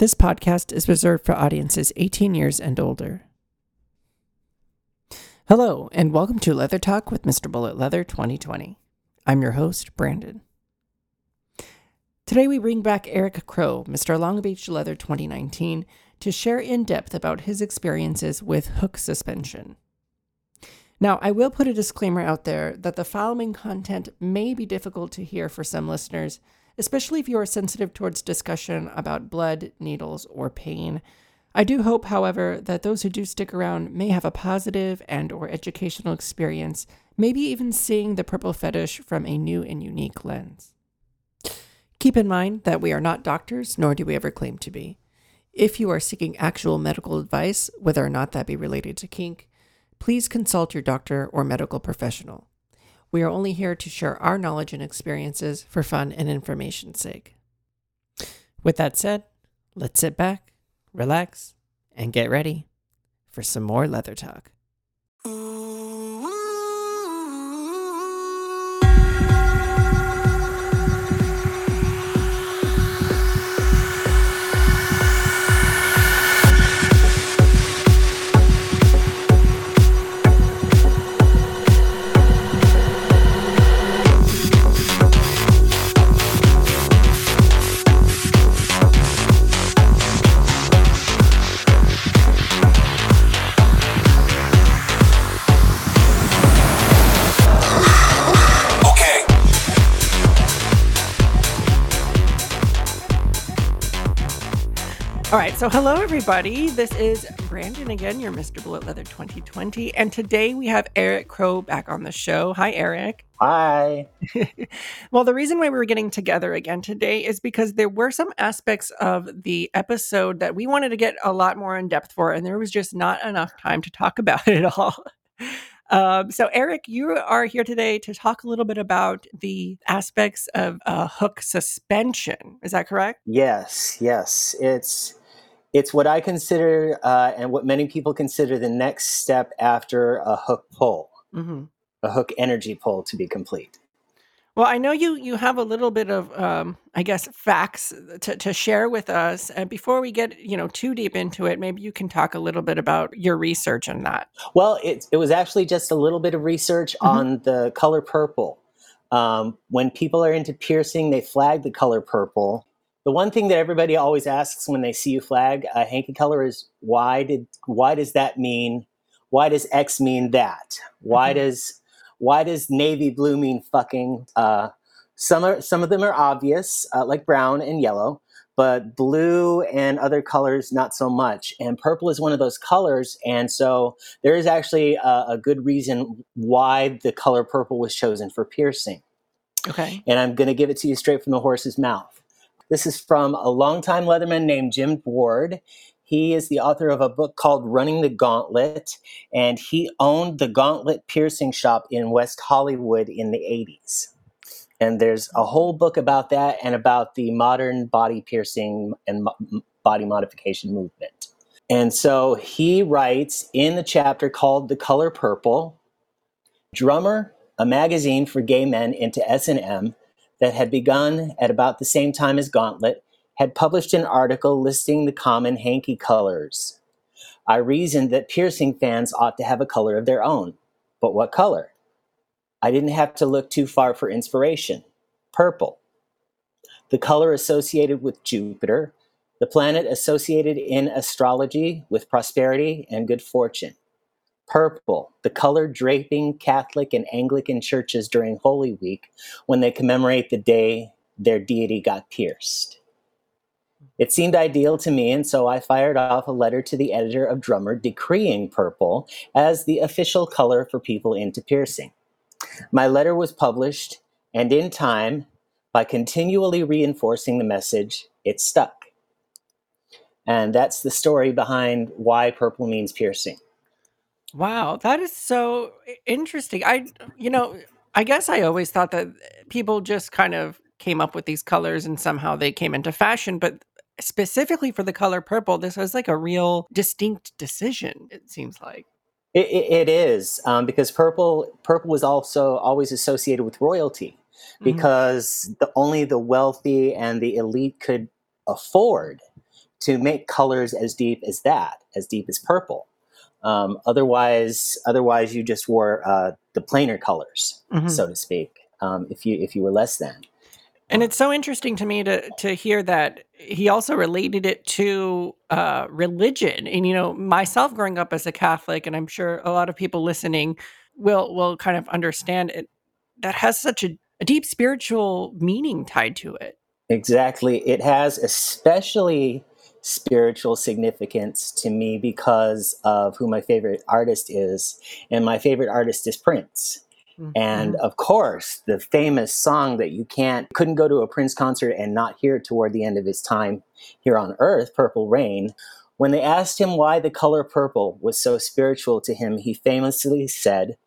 This podcast is reserved for audiences 18 years and older. Hello, and welcome to Leather Talk with Mr. Bullet Leather 2020. I'm your host, Brandon. Today we bring back Eric Crow, Mr. Long Beach Leather 2019, to share in depth about his experiences with hook suspension. Now, I will put a disclaimer out there that the following content may be difficult to hear for some listeners especially if you are sensitive towards discussion about blood, needles, or pain. I do hope, however, that those who do stick around may have a positive and or educational experience, maybe even seeing the purple fetish from a new and unique lens. Keep in mind that we are not doctors, nor do we ever claim to be. If you are seeking actual medical advice, whether or not that be related to kink, please consult your doctor or medical professional. We are only here to share our knowledge and experiences for fun and information's sake. With that said, let's sit back, relax, and get ready for some more leather talk. All so hello everybody. This is Brandon again, your Mr. Bullet Leather 2020, and today we have Eric Crow back on the show. Hi, Eric. Hi. well, the reason why we were getting together again today is because there were some aspects of the episode that we wanted to get a lot more in depth for, and there was just not enough time to talk about it all. Um, so, Eric, you are here today to talk a little bit about the aspects of uh, hook suspension. Is that correct? Yes, yes. It's it's what I consider uh, and what many people consider the next step after a hook pull, mm-hmm. a hook energy pull to be complete. Well, I know you you have a little bit of, um, I guess, facts to, to share with us. And before we get you know too deep into it, maybe you can talk a little bit about your research on that. Well, it it was actually just a little bit of research mm-hmm. on the color purple. Um, when people are into piercing, they flag the color purple the one thing that everybody always asks when they see you flag a hanky color is why did why does that mean why does X mean that? Why mm-hmm. does why does navy blue mean fucking? Uh, some are some of them are obvious, uh, like brown and yellow, but blue and other colors not so much. And purple is one of those colors, and so there is actually a, a good reason why the color purple was chosen for piercing. Okay. And I'm going to give it to you straight from the horse's mouth. This is from a longtime Leatherman named Jim Ward. He is the author of a book called Running the Gauntlet, and he owned the Gauntlet piercing shop in West Hollywood in the 80s. And there's a whole book about that and about the modern body piercing and body modification movement. And so he writes in the chapter called The Color Purple, Drummer, a magazine for gay men into S&M, that had begun at about the same time as Gauntlet had published an article listing the common hanky colors. I reasoned that piercing fans ought to have a color of their own. But what color? I didn't have to look too far for inspiration. Purple. The color associated with Jupiter, the planet associated in astrology with prosperity and good fortune. Purple, the color draping Catholic and Anglican churches during Holy Week when they commemorate the day their deity got pierced. It seemed ideal to me, and so I fired off a letter to the editor of Drummer decreeing purple as the official color for people into piercing. My letter was published, and in time, by continually reinforcing the message, it stuck. And that's the story behind why purple means piercing. Wow, that is so interesting. I, you know, I guess I always thought that people just kind of came up with these colors and somehow they came into fashion, but specifically for the color purple, this was like a real distinct decision. It seems like it, it, it is um, because purple purple was also always associated with royalty mm-hmm. because the only the wealthy and the elite could afford to make colors as deep as that, as deep as purple. Um, otherwise, otherwise you just wore uh, the plainer colors, Mhm. so to speak. Um, if you if you were less than, And it's so interesting to me to to hear that he also related it to uh, religion. And you know, myself growing up as a Catholic, and I'm sure a lot of people listening will will kind of understand it. That has such a, a deep spiritual meaning tied to it. Exactly. It has especially spiritual significance to me because of who my favorite artist is. And my favorite artist is Prince. And Mhm. of course, the famous song that you can't couldn't go to a Prince concert and not hear toward the end of his time here on earth, Purple Rain. When they asked him why the color purple was so spiritual to him, he famously said,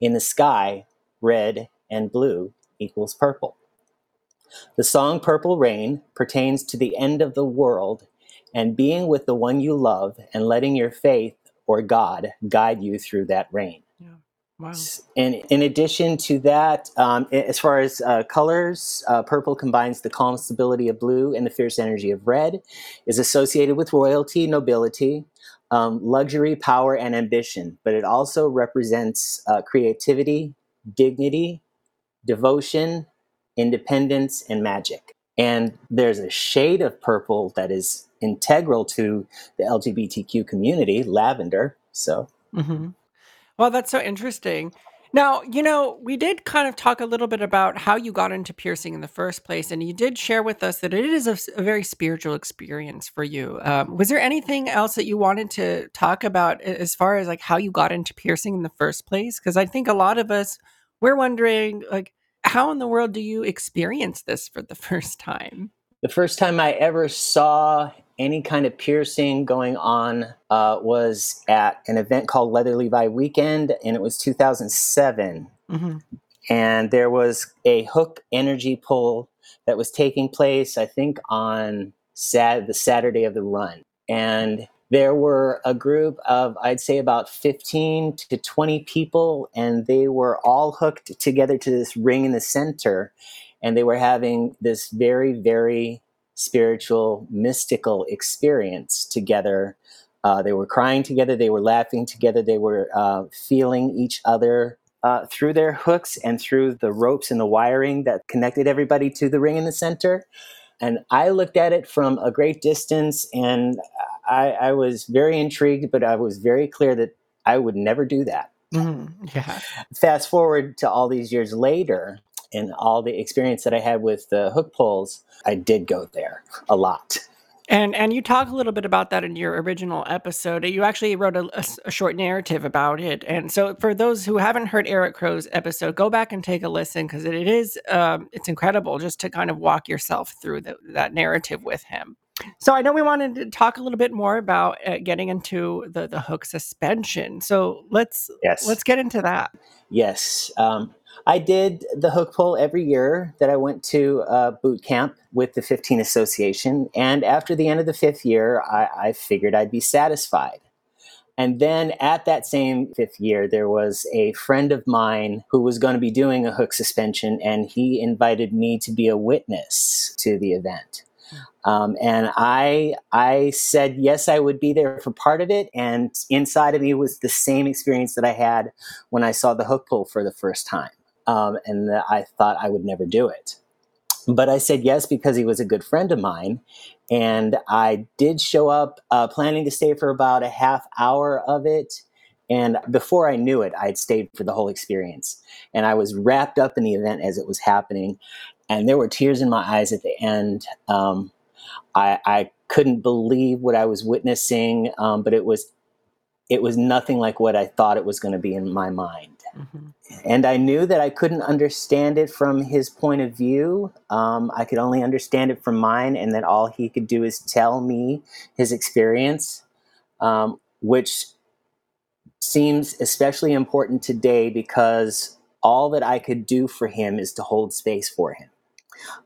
"In the sky, red and blue equals purple." The song Purple Rain pertains to the end of the world and being with the one you love and letting your faith or God guide you through that rain. yeah. Wow. And in addition to that, um, as far as uh, colors, uh, purple combines the calm stability of blue and the fierce energy of red, is associated with royalty, nobility, um, luxury, power, and ambition. But it also represents uh, creativity, dignity, devotion, independence, and magic. And there's a shade of purple that is integral to the LGBTQ community, lavender. So, hmm Well, that's so interesting. Now, you know, we did kind of talk a little bit about how you got into piercing in the first place, and you did share with us that it is a very spiritual experience for you. Um, was there anything else that you wanted to talk about as far as like how you got into piercing in the first place? Because I think a lot of us we're wondering, like, how in the world do you experience this for the first time? The first time I ever saw any kind of piercing going on uh, was at an event called Leather Levi Weekend, and it was 2007. hmm And there was a hook energy pull that was taking place, I think, on Sat- the Saturday of the run. And there were a group of, I'd say, about 15 to 20 people, and they were all hooked together to this ring in the center. And they were having this very, very spiritual, mystical experience together. Uh, they were crying together, they were laughing together, they were uh, feeling each other uh, through their hooks and through the ropes and the wiring that connected everybody to the ring in the center. And I looked at it from a great distance and I, I was very intrigued, but I was very clear that I would never do that. hmm Yeah. Fast forward to all these years later and all the experience that I had with the hook pulls, I did go there a lot. And and you talk a little bit about that in your original episode. You actually wrote a short narrative about it. And so for those who haven't heard Eric Crow's episode, go back and take a listen because it, it is um, it's incredible just to kind of walk yourself through the, that narrative with him. So I know we wanted to talk a little bit more about uh, getting into the the hook suspension. So let's Yes. let's get into that. Yes. Um, I did the hook pull every year that I went to uh, boot camp with the 15 Association. And after the end of the fifth year, I, I figured I'd be satisfied. And then at that same fifth year, there was a friend of mine who was going to be doing a hook suspension, and he invited me to be a witness to the event. Um, and I, I said yes, I would be there for part of it. And inside of me was the same experience that I had when I saw the hook pull for the first time. Um, and that I thought I would never do it. But I said yes because he was a good friend of mine. And I did show up uh, planning to stay for about a half hour of it. And before I knew it, I'd stayed for the whole experience. And I was wrapped up in the event as it was happening. And there were tears in my eyes at the end. Um, I, I couldn't believe what I was witnessing, um, but it was it was nothing like what I thought it was going to be in my mind. Mhm. And I knew that I couldn't understand it from his point of view. Um, I could only understand it from mine, and that all he could do is tell me his experience, um, which seems especially important today because all that I could do for him is to hold space for him.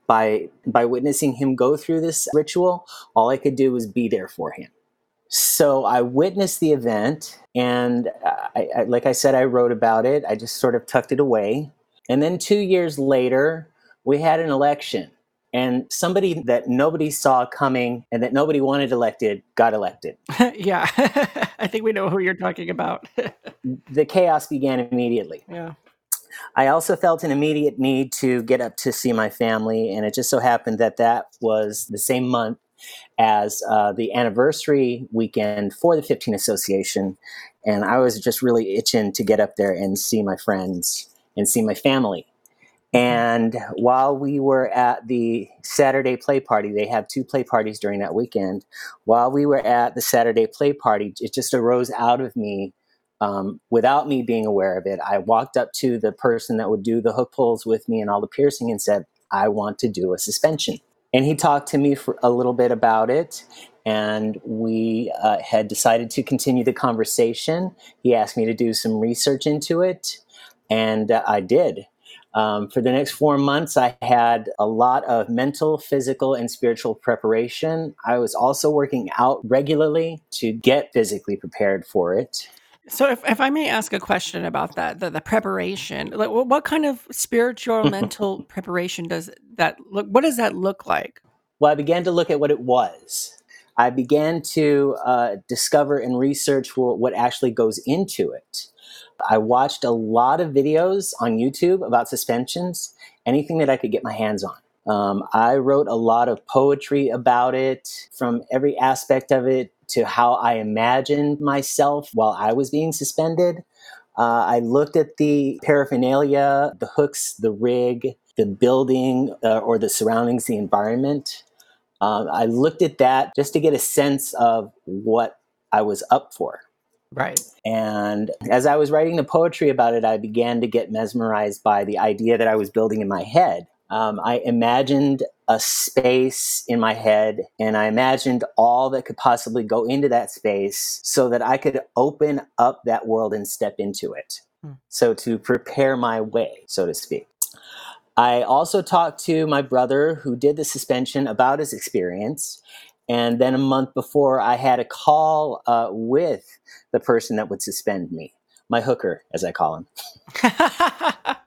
By by witnessing him go through this ritual, all I could do was be there for him. So I witnessed the event, and uh, I, I, like I said, I wrote about it. I just sort of tucked it away. And then two years later, we had an election, And somebody that nobody saw coming and that nobody wanted elected got elected. yeah, I think we know who you're talking about. the chaos began immediately. Yeah. I also felt an immediate need to get up to see my family, and it just so happened that that was the same month as uh, the anniversary weekend for the 15 Association. And I was just really itching to get up there and see my friends and see my family. And while we were at the Saturday play party, they have two play parties during that weekend. While we were at the Saturday play party, it just arose out of me um, without me being aware of it. I walked up to the person that would do the hook pulls with me and all the piercing and said, I want to do a suspension. And he talked to me for a little bit about it. And we uh, had decided to continue the conversation. He asked me to do some research into it, and uh, I did. Um, for the next four months, I had a lot of mental, physical, and spiritual preparation. I was also working out regularly to get physically prepared for it. So, if, if I may ask a question about that, the, the preparation, like what, what kind of spiritual, mental preparation does that look? What does that look like? Well, I began to look at what it was. I began to uh, discover and research what, what actually goes into it. I watched a lot of videos on YouTube about suspensions, anything that I could get my hands on. Um, I wrote a lot of poetry about it, from every aspect of it to how I imagined myself while I was being suspended. Uh, I looked at the paraphernalia, the hooks, the rig, the building, uh, or the surroundings, the environment. Uh, I looked at that just to get a sense of what I was up for. Right. And as I was writing the poetry about it, I began to get mesmerized by the idea that I was building in my head. Um, I imagined a space in my head and I imagined all that could possibly go into that space so that I could open up that world and step into it. Hmm. So to prepare my way, so to speak. I also talked to my brother who did the suspension about his experience. And then a month before, I had a call uh, with the person that would suspend me, my hooker, as I call him.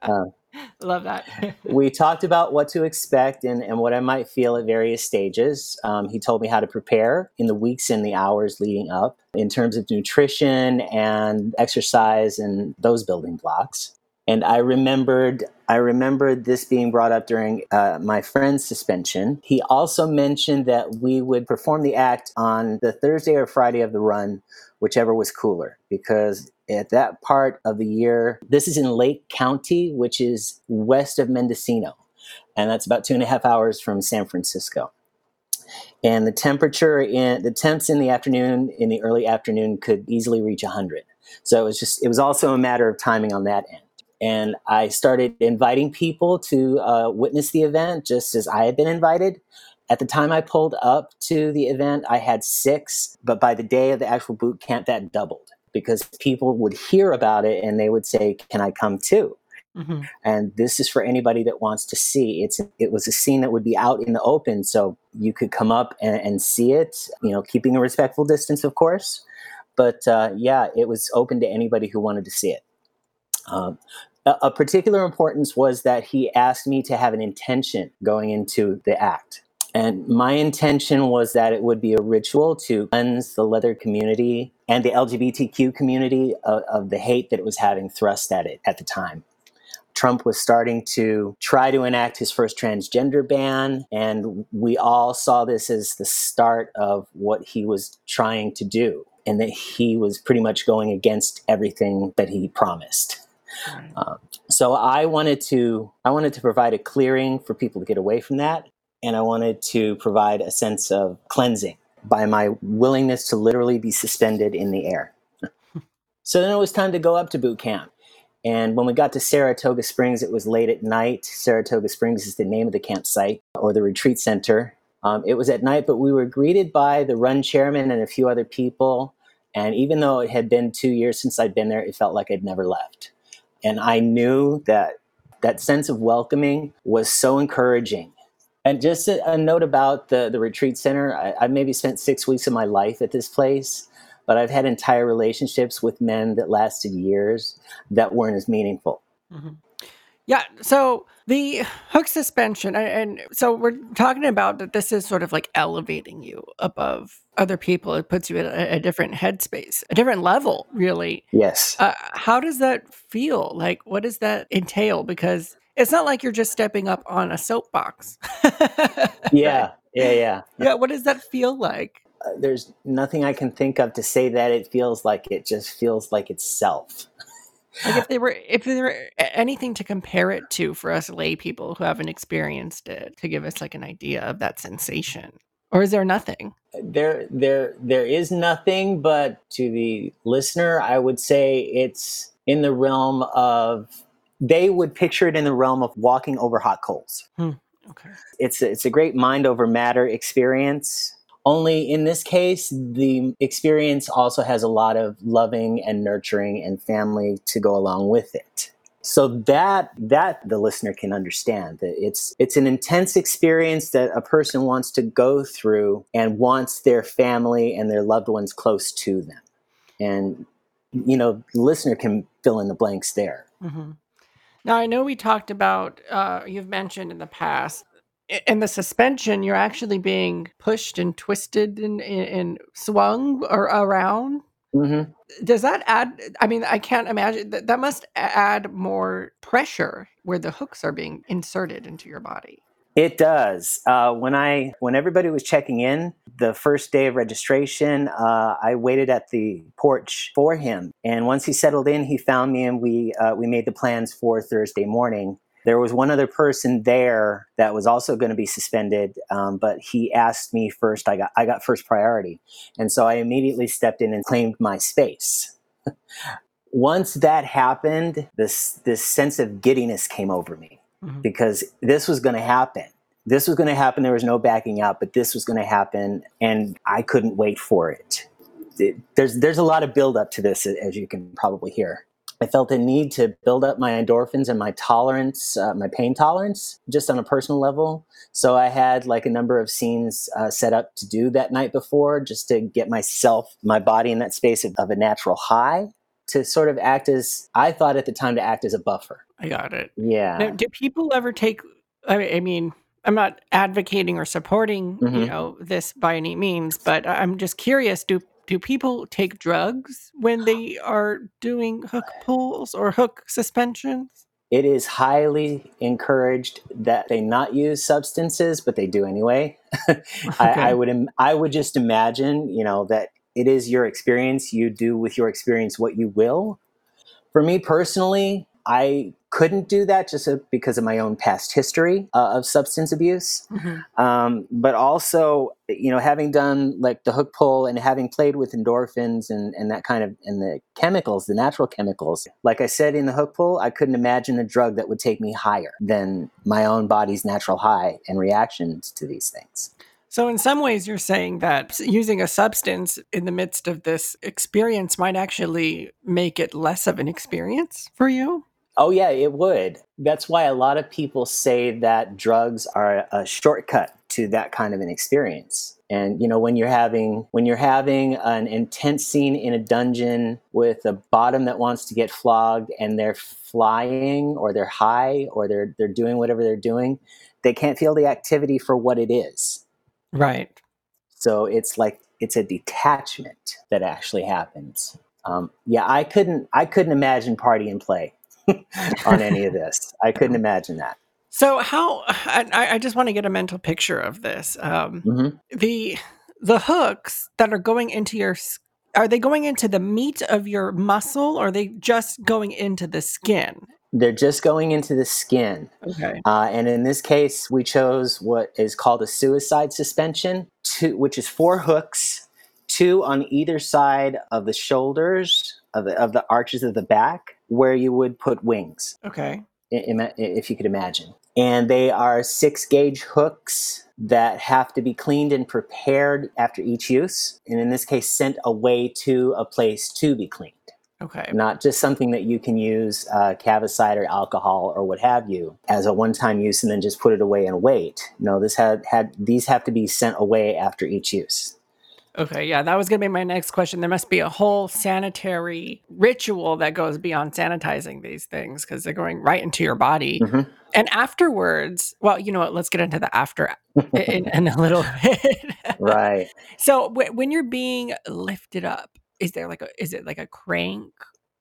uh, Love that. we talked about what to expect and, and what I might feel at various stages. Um, he told me how to prepare in the weeks and the hours leading up in terms of nutrition and exercise and those building blocks. And I remembered, I remembered this being brought up during uh, my friend's suspension. He also mentioned that we would perform the act on the Thursday or Friday of the run, whichever was cooler, because at that part of the year. This is in Lake County, which is west of Mendocino, and that's about two and a half hours from San Francisco. And the temperature in the temps in the afternoon, in the early afternoon, could easily reach 100. So it was just, it was also a matter of timing on that end. And I started inviting people to uh, witness the event just as I had been invited. At the time I pulled up to the event, I had six, but by the day of the actual boot camp, that doubled because people would hear about it and they would say, "Can I come too?" Mm-hmm. And this is for anybody that wants to see. It's it was a scene that would be out in the open, so you could come up and, and see it. You know, keeping a respectful distance, of course. But uh, yeah, it was open to anybody who wanted to see it. Um, a, a particular importance was that he asked me to have an intention going into the act. And my intention was that it would be a ritual to cleanse the leather community and the LGBTQ community of, of, the hate that it was having thrust at it at the time. Trump was starting to try to enact his first transgender ban, and we all saw this as the start of what he was trying to do, and that he was pretty much going against everything that he promised. Um, so I wanted to I wanted to provide a clearing for people to get away from that and I wanted to provide a sense of cleansing by my willingness to literally be suspended in the air. so then it was time to go up to boot camp. And when we got to Saratoga Springs, it was late at night. Saratoga Springs is the name of the campsite or the retreat center. Um, it was at night, but we were greeted by the run chairman and a few other people. And even though it had been two years since I'd been there, it felt like I'd never left. And I knew that that sense of welcoming was so encouraging and just a, a note about the, the retreat center I, I maybe spent six weeks of my life at this place, but I've had entire relationships with men that lasted years that weren't as meaningful. Mm-hmm. Yeah. So the hook suspension, and, and so we're talking about that this is sort of like elevating you above other people. It puts you at a, a different headspace, a different level, really. Yes. Uh, how does that feel? Like, what does that entail? Because it's not like you're just stepping up on a soapbox. yeah. Yeah. Yeah. Yeah. What does that feel like? Uh, there's nothing I can think of to say that it feels like it just feels like itself. Like if there were if there were anything to compare it to for us lay people who haven't experienced it to give us like an idea of that sensation. Or is there nothing? There there there is nothing, but to the listener, I would say it's in the realm of they would picture it in the realm of walking over hot coals. Hmm. Okay. It's a, it's a great mind over matter experience only in this case, the experience also has a lot of loving and nurturing and family to go along with it. So that that the listener can understand that it's it's an intense experience that a person wants to go through and wants their family and their loved ones close to them. And you know, the listener can fill in the blanks there. Mm-hmm. Now, I know we talked about, uh, you've mentioned in the past in the suspension, you're actually being pushed and twisted and, and swung or around. Mm-hmm. Does that add? I mean, I can't imagine that. That must add more pressure where the hooks are being inserted into your body. It does. Uh, when I when everybody was checking in the first day of registration, uh, I waited at the porch for him, and once he settled in, he found me, and we uh, we made the plans for Thursday morning. There was one other person there that was also going to be suspended, um, but he asked me first. I got I got first priority, and so I immediately stepped in and claimed my space. Once that happened, this this sense of giddiness came over me mm-hmm. because this was going to happen. This was going to happen. There was no backing out, but this was going to happen, and I couldn't wait for it. it there's there's a lot of build up to this, as you can probably hear. I felt a need to build up my endorphins and my tolerance, uh, my pain tolerance, just on a personal level. So I had like a number of scenes uh, set up to do that night before, just to get myself, my body in that space of, of a natural high, to sort of act as I thought at the time to act as a buffer. I got it. Yeah. Now, do people ever take? I mean, I'm not advocating or supporting, mm-hmm. you know, this by any means, but I'm just curious. Do do people take drugs when they are doing hook pulls or hook suspensions? It is highly encouraged that they not use substances, but they do anyway. okay. I, I would I would just imagine, you know, that it is your experience. You do with your experience what you will. For me personally, I couldn't do that just because of my own past history uh, of substance abuse. Mm-hmm. Um, but also, you know, having done like the hook pull and having played with endorphins and, and that kind of, and the chemicals, the natural chemicals, like I said in the hook pull, I couldn't imagine a drug that would take me higher than my own body's natural high and reactions to these things. So, in some ways, you're saying that using a substance in the midst of this experience might actually make it less of an experience for you? Oh, yeah, it would. That's why a lot of people say that drugs are a shortcut to that kind of an experience. And you know, when you're having when you're having an intense scene in a dungeon with a bottom that wants to get flogged and they're flying or they're high or they're they're doing whatever they're doing, they can't feel the activity for what it is. Right. So it's like it's a detachment that actually happens. Um, yeah, I couldn't I couldn't imagine party and play on any of this. I couldn't imagine that. So how I, I just want to get a mental picture of this. Um, mm-hmm. The the hooks that are going into your are they going into the meat of your muscle or are they just going into the skin? They're just going into the skin. Okay. Uh, and in this case, we chose what is called a suicide suspension, two, which is four hooks, two on either side of the shoulders of the, of the arches of the back where you would put wings. Okay. If you could imagine. And they are six gauge hooks that have to be cleaned and prepared after each use. And in this case, sent away to a place to be cleaned. Okay. Not just something that you can use uh, cavicide or alcohol or what have you as a one-time use and then just put it away and wait. No, this had had these have to be sent away after each use. Okay, yeah, that was going to be my next question. There must be a whole sanitary ritual that goes beyond sanitizing these things because they're going right into your body. Mhm. And afterwards, well, you know what? Let's get into the after in, in a little bit. Right. So w- when you're being lifted up, is there like a is it like a crank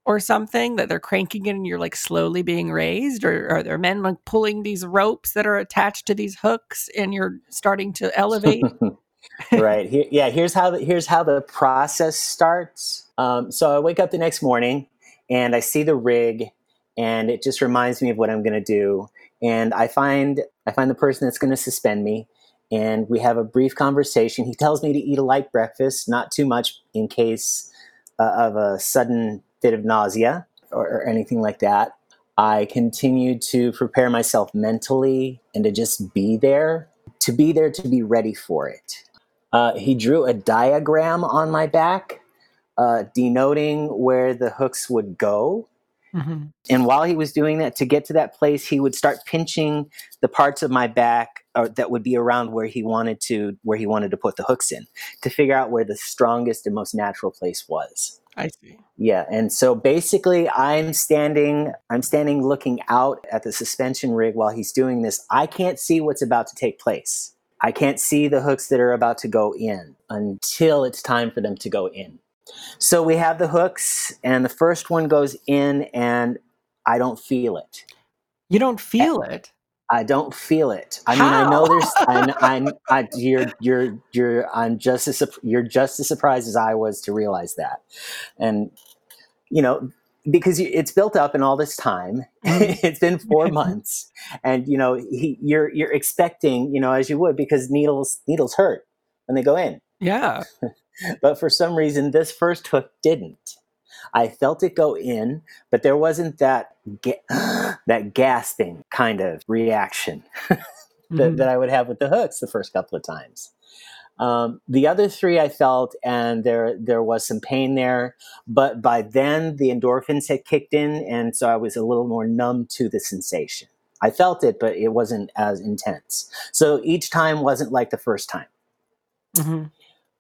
or something that they're cranking it and you're like slowly being raised, or are there men like pulling these ropes that are attached to these hooks and you're starting to elevate? right. Here, yeah. Here's how the, here's how the process starts. Um, so I wake up the next morning and I see the rig, and it just reminds me of what I'm going to do. And I find I find the person that's going to suspend me, and we have a brief conversation. He tells me to eat a light breakfast, not too much in case uh, of a sudden fit of nausea or, or anything like that. I continue to prepare myself mentally and to just be there, to be there to be ready for it. Uh, he drew a diagram on my back, uh, denoting where the hooks would go. Mhm. And while he was doing that, to get to that place, he would start pinching the parts of my back or that would be around where he wanted to where he wanted to put the hooks in to figure out where the strongest and most natural place was. I see. Yeah, and so basically I'm standing I'm standing looking out at the suspension rig while he's doing this. I can't see what's about to take place. I can't see the hooks that are about to go in until it's time for them to go in. So we have the hooks and the first one goes in and I don't feel it. You don't feel it. I don't feel it. I mean, I know there's. I'm, I, I, you're, you're, you're. I'm just as. You're just as surprised as I was to realize that, and you know, because it's built up in all this time. it's been four months, and you know, he, you're, you're expecting, you know, as you would, because needles, needles hurt when they go in. Yeah. But for some reason, this first hook didn't. I felt it go in, but there wasn't that ga- that gasping kind of reaction that, Mhm. that I would have with the hooks the first couple of times. Um, the other three I felt, and there there was some pain there, but by then the endorphins had kicked in, and so I was a little more numb to the sensation. I felt it, but it wasn't as intense. So each time wasn't like the first time. Mhm.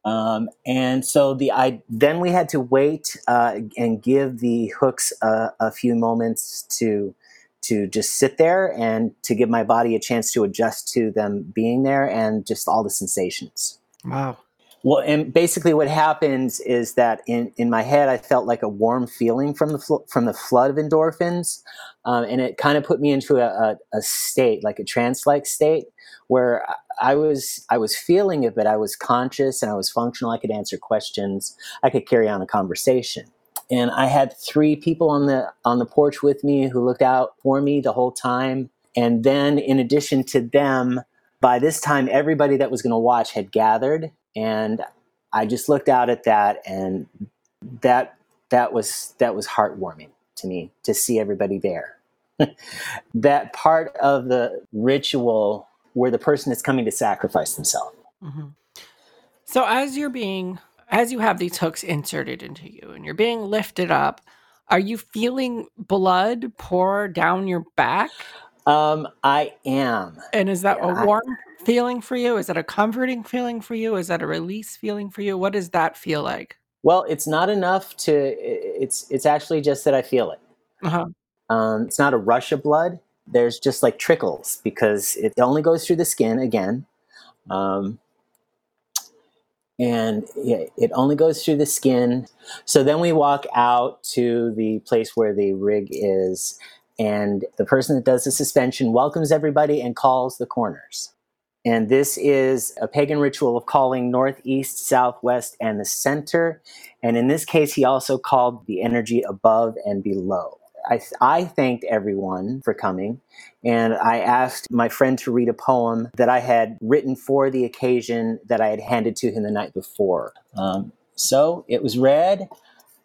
Um, and so the I then we had to wait uh, and give the hooks a, a few moments to to just sit there and to give my body a chance to adjust to them being there and just all the sensations. Wow. Well, and basically what happens is that in, in my head, I felt like a warm feeling from the fl- from the flood of endorphins, um, and it kind of put me into a, a, a state, like a trance-like state, where I- I was I was feeling it, but I was conscious and I was functional. I could answer questions. I could carry on a conversation. And I had three people on the on the porch with me who looked out for me the whole time. And then, in addition to them, by this time, everybody that was going to watch had gathered, and I just looked out at that, and that that was that was heartwarming to me to see everybody there. that part of the ritual where the person is coming to sacrifice themselves. Mhm. So as you're being as you have these hooks inserted into you and you're being lifted up, are you feeling blood pour down your back? Um, I am. And is that Yeah, a warm feeling for you? Is that a comforting feeling for you? Is that a release feeling for you? What does that feel like? Well, it's not enough to. It's it's actually just that I feel it. Uh-huh. Um, it's not a rush of blood. There's just like trickles because it only goes through the skin again. Um, and yeah, it only goes through the skin. So then we walk out to the place where the rig is, and the person that does the suspension welcomes everybody and calls the corners. And this is a pagan ritual of calling northeast, southwest, and the center. And in this case, he also called the energy above and below. I, I thanked everyone for coming, and I asked my friend to read a poem that I had written for the occasion that I had handed to him the night before. Um, so it was read,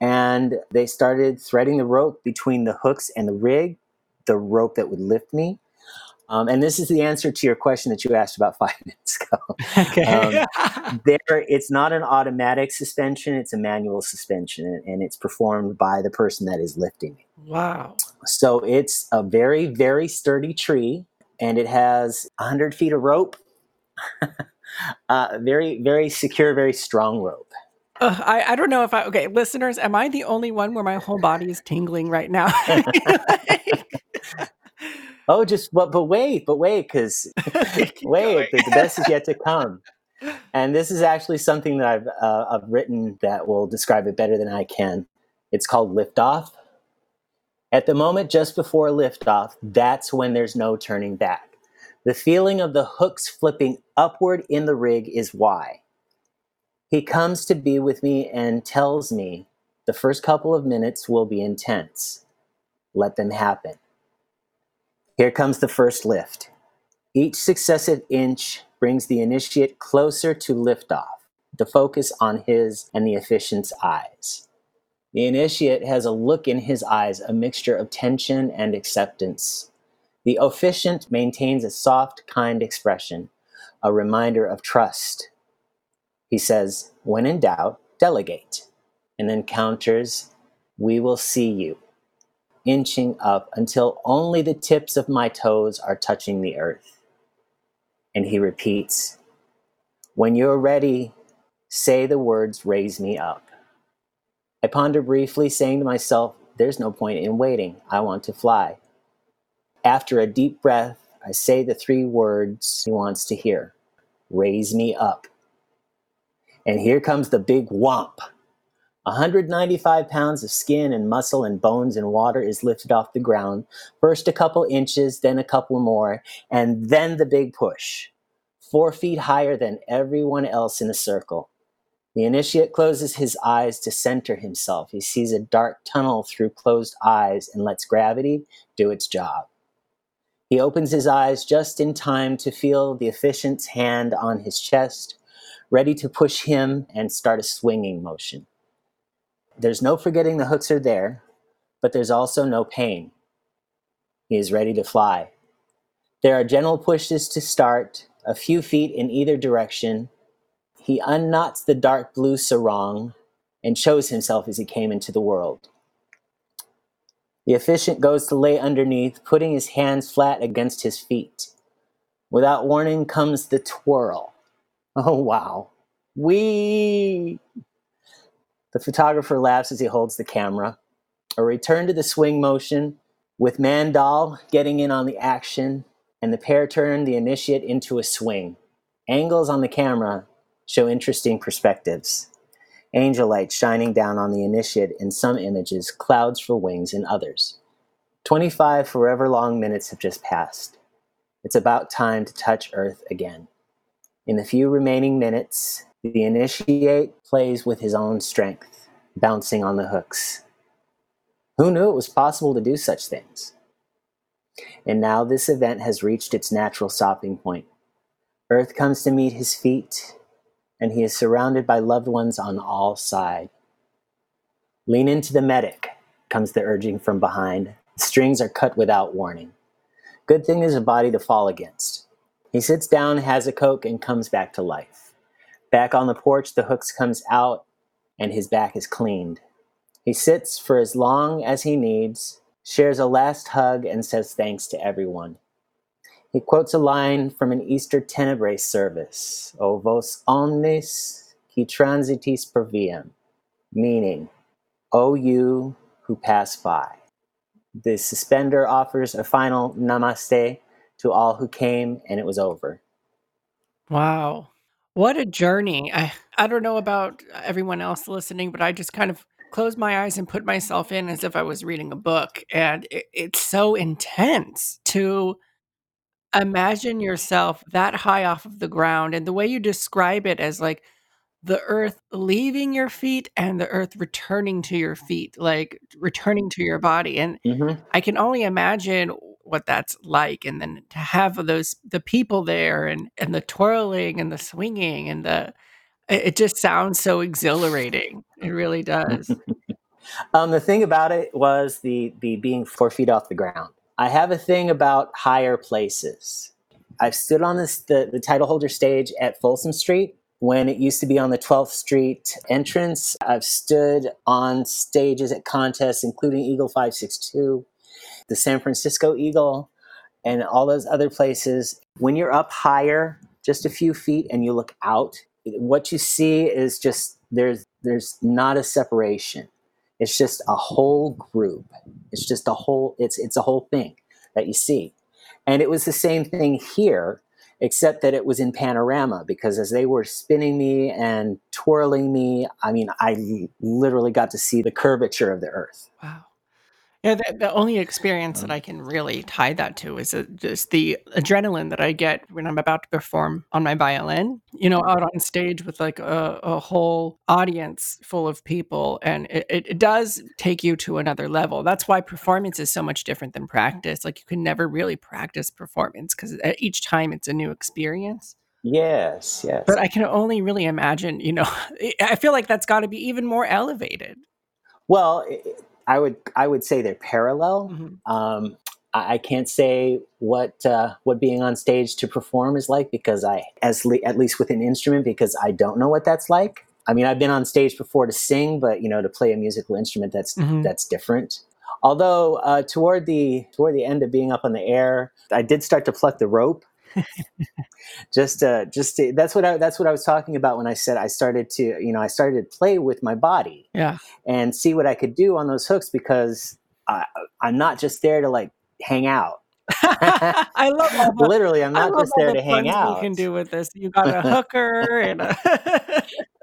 and they started threading the rope between the hooks and the rig, the rope that would lift me. Um, and this is the answer to your question that you asked about five minutes ago Okay. there it's not an automatic suspension it's a manual suspension and- it's performed by the person that is lifting me wow. so it's a very very sturdy tree and it has 100 feet of rope uh, very, very secure, very strong rope. Uh, I, I don't know if I okay listeners am I the only one where my whole body is tingling right now oh just but but wait but wait because wait the, the, best is yet to come. And this is actually something that I've uh, I've written that will describe it better than I can. It's called liftoff at the moment just before liftoff that's when there's no turning back. The feeling of the hooks flipping upward in the rig is why. He comes to be with me and tells me the first couple of minutes will be intense. Let them happen. Here comes the first lift. Each successive inch brings the initiate closer to liftoff, the focus on his and the officiant's eyes. The initiate has a look in his eyes, a mixture of tension and acceptance. The officiant maintains a soft, kind expression, a reminder of trust he says, when in doubt, delegate, and then counters, we will see you, inching up until only the tips of my toes are touching the earth. And he repeats, when you're ready, say the words, raise me up. I ponder briefly, saying to myself, there's no point in waiting. I want to fly. After a deep breath, I say the three words he wants to hear raise me up. And here comes the big whomp. 195 pounds of skin and muscle and bones and water is lifted off the ground. First a couple inches, then a couple more, and then the big push. Four feet higher than everyone else in the circle. The initiate closes his eyes to center himself. He sees a dark tunnel through closed eyes and lets gravity do its job. He opens his eyes just in time to feel the officiant's hand on his chest ready to push him and start a swinging motion. There's no forgetting the hooks are there, but there's also no pain. He is ready to fly. There are gentle pushes to start, a few feet in either direction. He unknots the dark blue sarong and shows himself as he came into the world. The officiant goes to lay underneath, putting his hands flat against his feet. Without warning comes the twirl. Oh, wow. We. The photographer laughs as he holds the camera. A return to the swing motion with Mandal getting in on the action, and the pair turn the initiate into a swing. Angles on the camera show interesting perspectives. Angel light shining down on the initiate in some images, clouds for wings in others. 25 forever long minutes have just passed. It's about time to touch Earth again. In the few remaining minutes, the initiate plays with his own strength, bouncing on the hooks. Who knew it was possible to do such things? And now this event has reached its natural stopping point. Earth comes to meet his feet, and he is surrounded by loved ones on all sides. Lean into the medic, comes the urging from behind. The strings are cut without warning. Good thing is a body to fall against. He sits down, has a Coke, and comes back to life. Back on the porch, the hooks comes out, and his back is cleaned. He sits for as long as he needs, shares a last hug, and says thanks to everyone. He quotes a line from an Easter Tenebrae service, O vos omnes qui transitis per viam, meaning, O you who pass by. The suspender offers a final namaste to all who came, and it was over. Wow. What a journey. I, I don't know about everyone else listening, but I just kind of closed my eyes and put myself in as if I was reading a book. And it, it's so intense to imagine yourself that high off of the ground. And the way you describe it as like the earth leaving your feet and the earth returning to your feet, like returning to your body. And mm-hmm. I can only imagine what that's like and then to have those the people there and and the twirling and the swinging and the it just sounds so exhilarating. It really does. Um, the thing about it was the the being four feet off the ground. I have a thing about higher places. I've stood on this the, the title holder stage at folsom street. When it used to be on the 12th Street entrance. I've stood on stages at contests, including Eagle 562 the San Francisco Eagle, and all those other places, when you're up higher, just a few feet, and you look out. What you see is just there's there's not a separation. It's just a whole group. It's just a whole. It's it's a whole thing that you see, and it was the same thing here, except that it was in panorama because as they were spinning me and twirling me, I mean, I literally got to see the curvature of the earth. Wow. Yeah, the, the only experience that Um, I can really tie that to is uh, just the adrenaline that I get when I'm about to perform on my violin, you know, out on stage with like a, a whole audience full of people. And it, it, it does take you to another level. That's why performance is so much different than practice. Like you can never really practice performance because each time it's a new experience. yes, yes. But I can only really imagine, you know, I feel like that's got to be even more elevated. Well, i- I would I would say they're parallel. Mhm. Um, I, I can't say what uh, what being on stage to perform is like because I as le- at least with an instrument because I don't know what that's like. I mean, I've been on stage before to sing, but you know, to play a musical instrument that's Mhm. that's different. Although uh, toward the toward the end of being up on the air, I did start to pluck the rope. Just uh, just to, that's what I that's what I was talking about when I said I started to you know I started to play with my body Yeah. and see what I could do on those hooks because I, I'm not just there to like hang out. I love the Literally, I'm not just there the to hang out. we can do with this. You got a hooker and a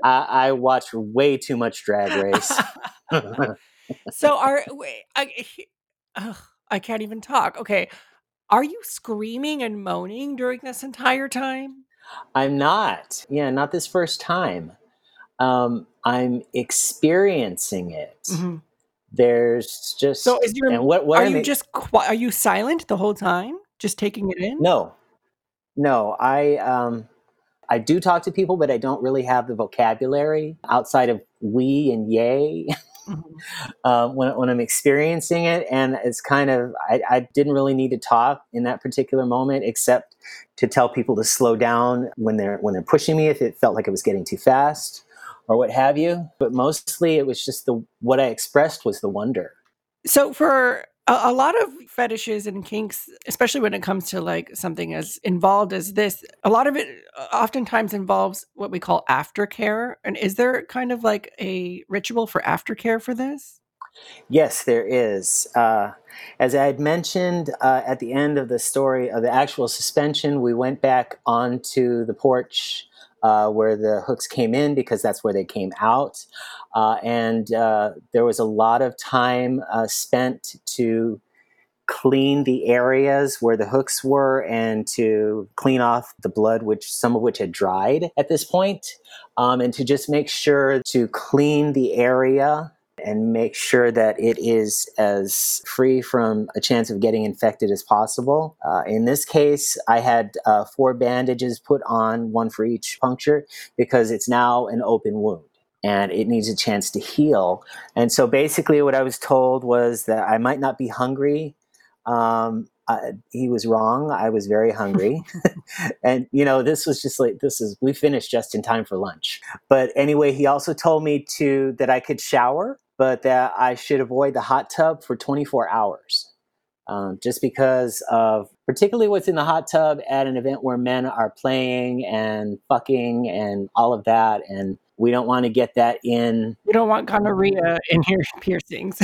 I, I watch way too much Drag Race. so are wait, I, I can't even talk. Okay, are you screaming and moaning during this entire time? I'm not. Yeah, not this first time. Um, I'm experiencing it. Mhm. There's just So is your and what what are you just qui- are you silent the whole time, just taking it in? no no I um I do talk to people, but I don't really have the vocabulary outside of we and yay. Um, when, when I'm experiencing it. And it's kind of, I, I didn't really need to talk in that particular moment, except to tell people to slow down when they're, when they're pushing me, if it felt like it was getting too fast or what have you. But mostly it was just the, what I expressed was the wonder. So for a, lot of fetishes and kinks, especially when it comes to like something as involved as this, a lot of it uh, oftentimes involves what we call aftercare. And is there kind of like a ritual for aftercare for this? Yes, there is. Uh, as I had mentioned uh, at the end of the story of the actual suspension, we went back onto the porch uh, where the hooks came in because that's where they came out. Uh, and uh, there was a lot of time uh, spent to clean the areas where the hooks were and to clean off the blood, which some of which had dried at this point, um, and to just make sure to clean the area and make sure that it is as free from a chance of getting infected as possible. Uh, in this case, I had uh, four bandages put on, one for each puncture, because it's now an open wound and it needs a chance to heal. And so basically, what I was told was that I might not be hungry. Um, I, he was wrong. I was very hungry. and, you know, this was just like, this is, we finished just in time for lunch. But anyway, he also told me to, that I could shower, but that I should avoid the hot tub for 24 hours. Um, just because of particularly what's in the hot tub at an event where men are playing and fucking and all of that. And we don't want to get that in We don't want gonorrhea in your piercings.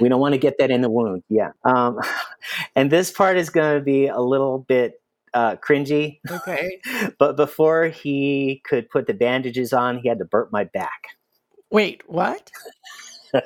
we don't want to get that in the wound yeah um, and this part is going to be a little bit uh, cringy okay. but before he could put the bandages on he had to burp my back Wait, what?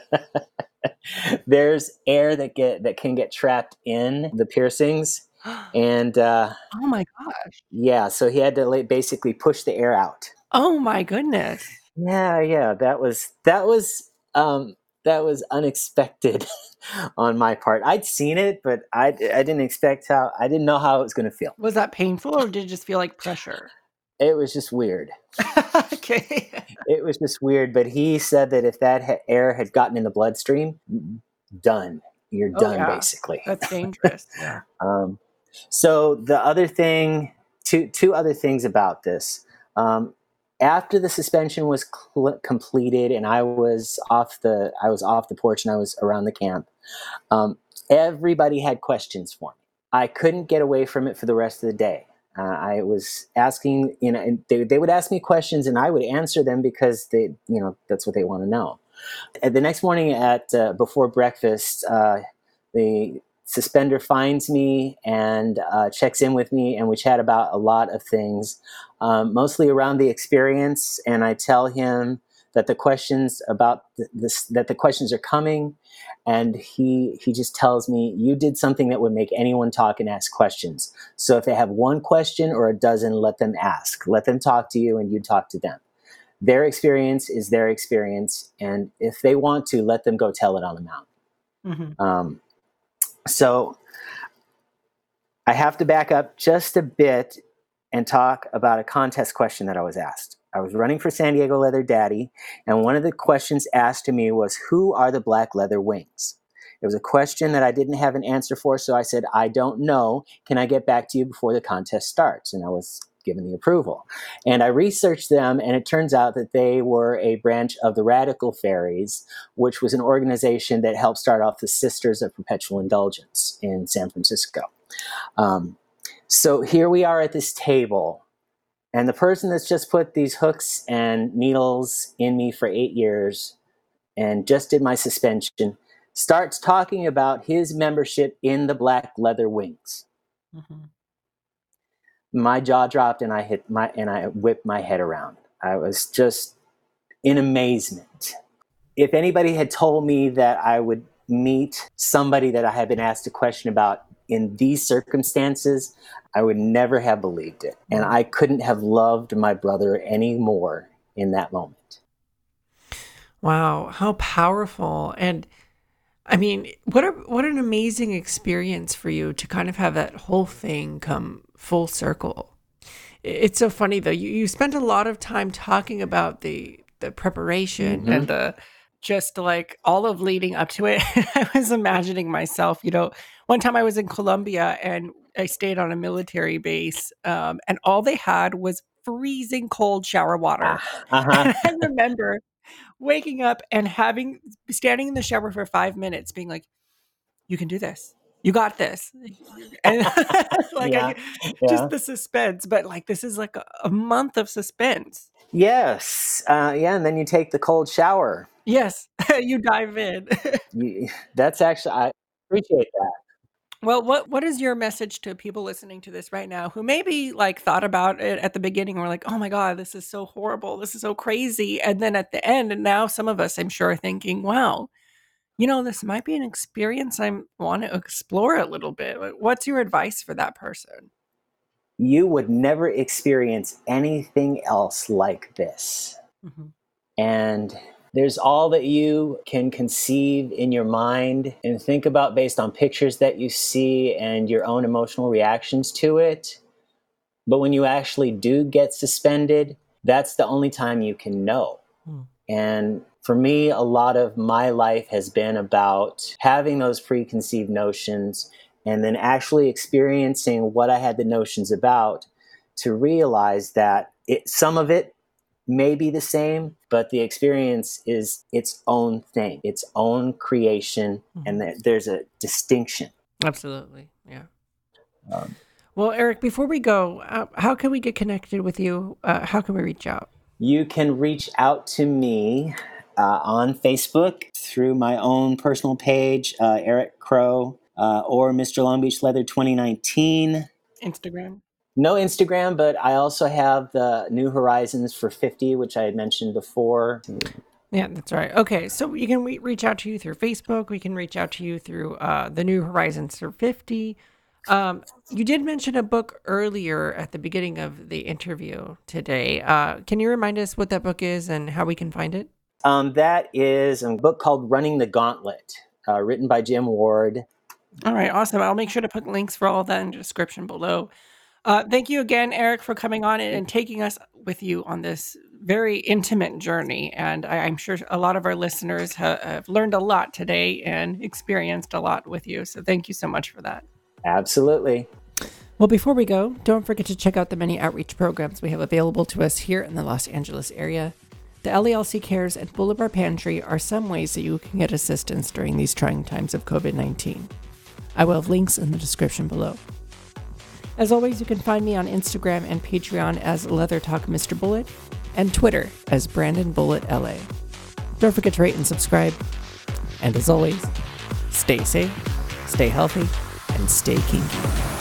there's air that get that can get trapped in the piercings and uh, Oh my gosh. yeah so he had to like, basically push the air out Oh my goodness. yeah yeah that was that was um, that was unexpected on my part i'd seen it but i, I didn't expect how i didn't know how it was going to feel Was that painful or did it just feel like pressure? It was just weird okay. it was just weird but he said that if that ha- air had gotten in the bloodstream done you're Oh, done yeah. basically That's dangerous. Yeah. um, so the other thing two two other things about this um, after the suspension was cl- completed and i was off the i was off the porch and i was around the camp um, everybody had questions for me i couldn't get away from it for the rest of the day Uh, I was asking, you know, and they, they would ask me questions and I would answer them because they, you know, that's what they want to know. And the next morning at uh, before breakfast, uh, the suspender finds me and uh, checks in with me, and we chat about a lot of things, um, mostly around the experience. And I tell him that the questions about this that the questions are coming and he he just tells me you did something that would make anyone talk and ask questions. So if they have one question or a dozen let them ask. Let them talk to you and you talk to them. Their experience is their experience and if they want to let them go tell it on the mountain. Mm-hmm. um, so i have to back up just a bit and talk about a contest question that i was asked I was running for San Diego Leather Daddy, and one of the questions asked to me was, Who are the black leather wings? It was a question that I didn't have an answer for, so I said, I don't know. Can I get back to you before the contest starts? And I was given the approval. And I researched them, and it turns out that they were a branch of the Radical Faeries, which was an organization that helped start off the Sisters of Perpetual Indulgence in San Francisco. Um, so here we are at this table and the person that's just put these hooks and needles in me for eight years and just did my suspension starts talking about his membership in the Black Leather Wings. Mm-hmm. My jaw dropped and I hit my and I whipped my head around. I was just in amazement. If anybody had told me that I would meet somebody that I had been asked a question about in these circumstances, I would never have believed it. And I couldn't have loved my brother any more in that moment. Wow, how powerful. And I mean, what a what an amazing experience for you to kind of have that whole thing come full circle. It's so funny though. You you spent a lot of time talking about the the preparation mm-hmm. and the just like all of leading up to it. I was imagining myself, you know, one time I was in Colombia and I stayed on a military base, um, and all they had was freezing cold shower water. Ah, uh-huh. I remember waking up and having standing in the shower for five minutes, being like, "You can do this. You got this." And like yeah, I, yeah. just the suspense, but like this is like a, a month of suspense. Yes, uh, yeah, and then you take the cold shower. Yes, you dive in. That's actually I appreciate that. Well, what what is your message to people listening to this right now who maybe like thought about it at the beginning or like, "Oh my god, this is so horrible. This is so crazy." And then at the end, and now some of us I'm sure are thinking, "Wow, you know, this might be an experience I want to explore a little bit." What's your advice for that person? You would never experience anything else like this. Mm-hmm. And there's all that you can conceive in your mind and think about based on pictures that you see and your own emotional reactions to it. But when you actually do get suspended, that's the only time you can know. Hmm. And for me, a lot of my life has been about having those preconceived notions and then actually experiencing what I had the notions about to realize that it, some of it may be the same, but the experience is its own thing, its own creation, mm-hmm. and there's a distinction. Absolutely. Yeah. Um, well, Eric, before we go, uh, how can we get connected with you? Uh, how can we reach out? You can reach out to me uh, on Facebook through my own personal page, uh, Eric Crow, uh, or Mr. Long Beach Leather 2019. Instagram? No Instagram, but I also have the New Horizons for 50, which I had mentioned before. Yeah, that's right. Okay, so we can reach out to you through Facebook. We can reach out to you through uh, the New Horizons for 50. Um, you did mention a book earlier at the beginning of the interview today. Uh, can you remind us what that book is and how we can find it? Um, that is a book called Running the Gauntlet, uh, written by Jim Ward. All right, awesome. I'll make sure to put links for all of that in the description below. Uh, thank you again, Eric, for coming on and taking us with you on this very intimate journey. And I, am sure a lot of our listeners ha- have learned a lot today and experienced a lot with you. So thank you so much for that. Absolutely. Well, before we go, don't forget to check out the many outreach programs we have available to us here in the Los Angeles area. The LALC Cares and Boulevard Pantry are some ways that you can get assistance during these trying times of COVID 19. I will have links in the description below. As always, you can find me on Instagram and Patreon as Leather Talk Mr. Bullet and Twitter as Brandon Bullet LA. Don't forget to rate and subscribe. And as always, stay safe, stay healthy, and stay kinky.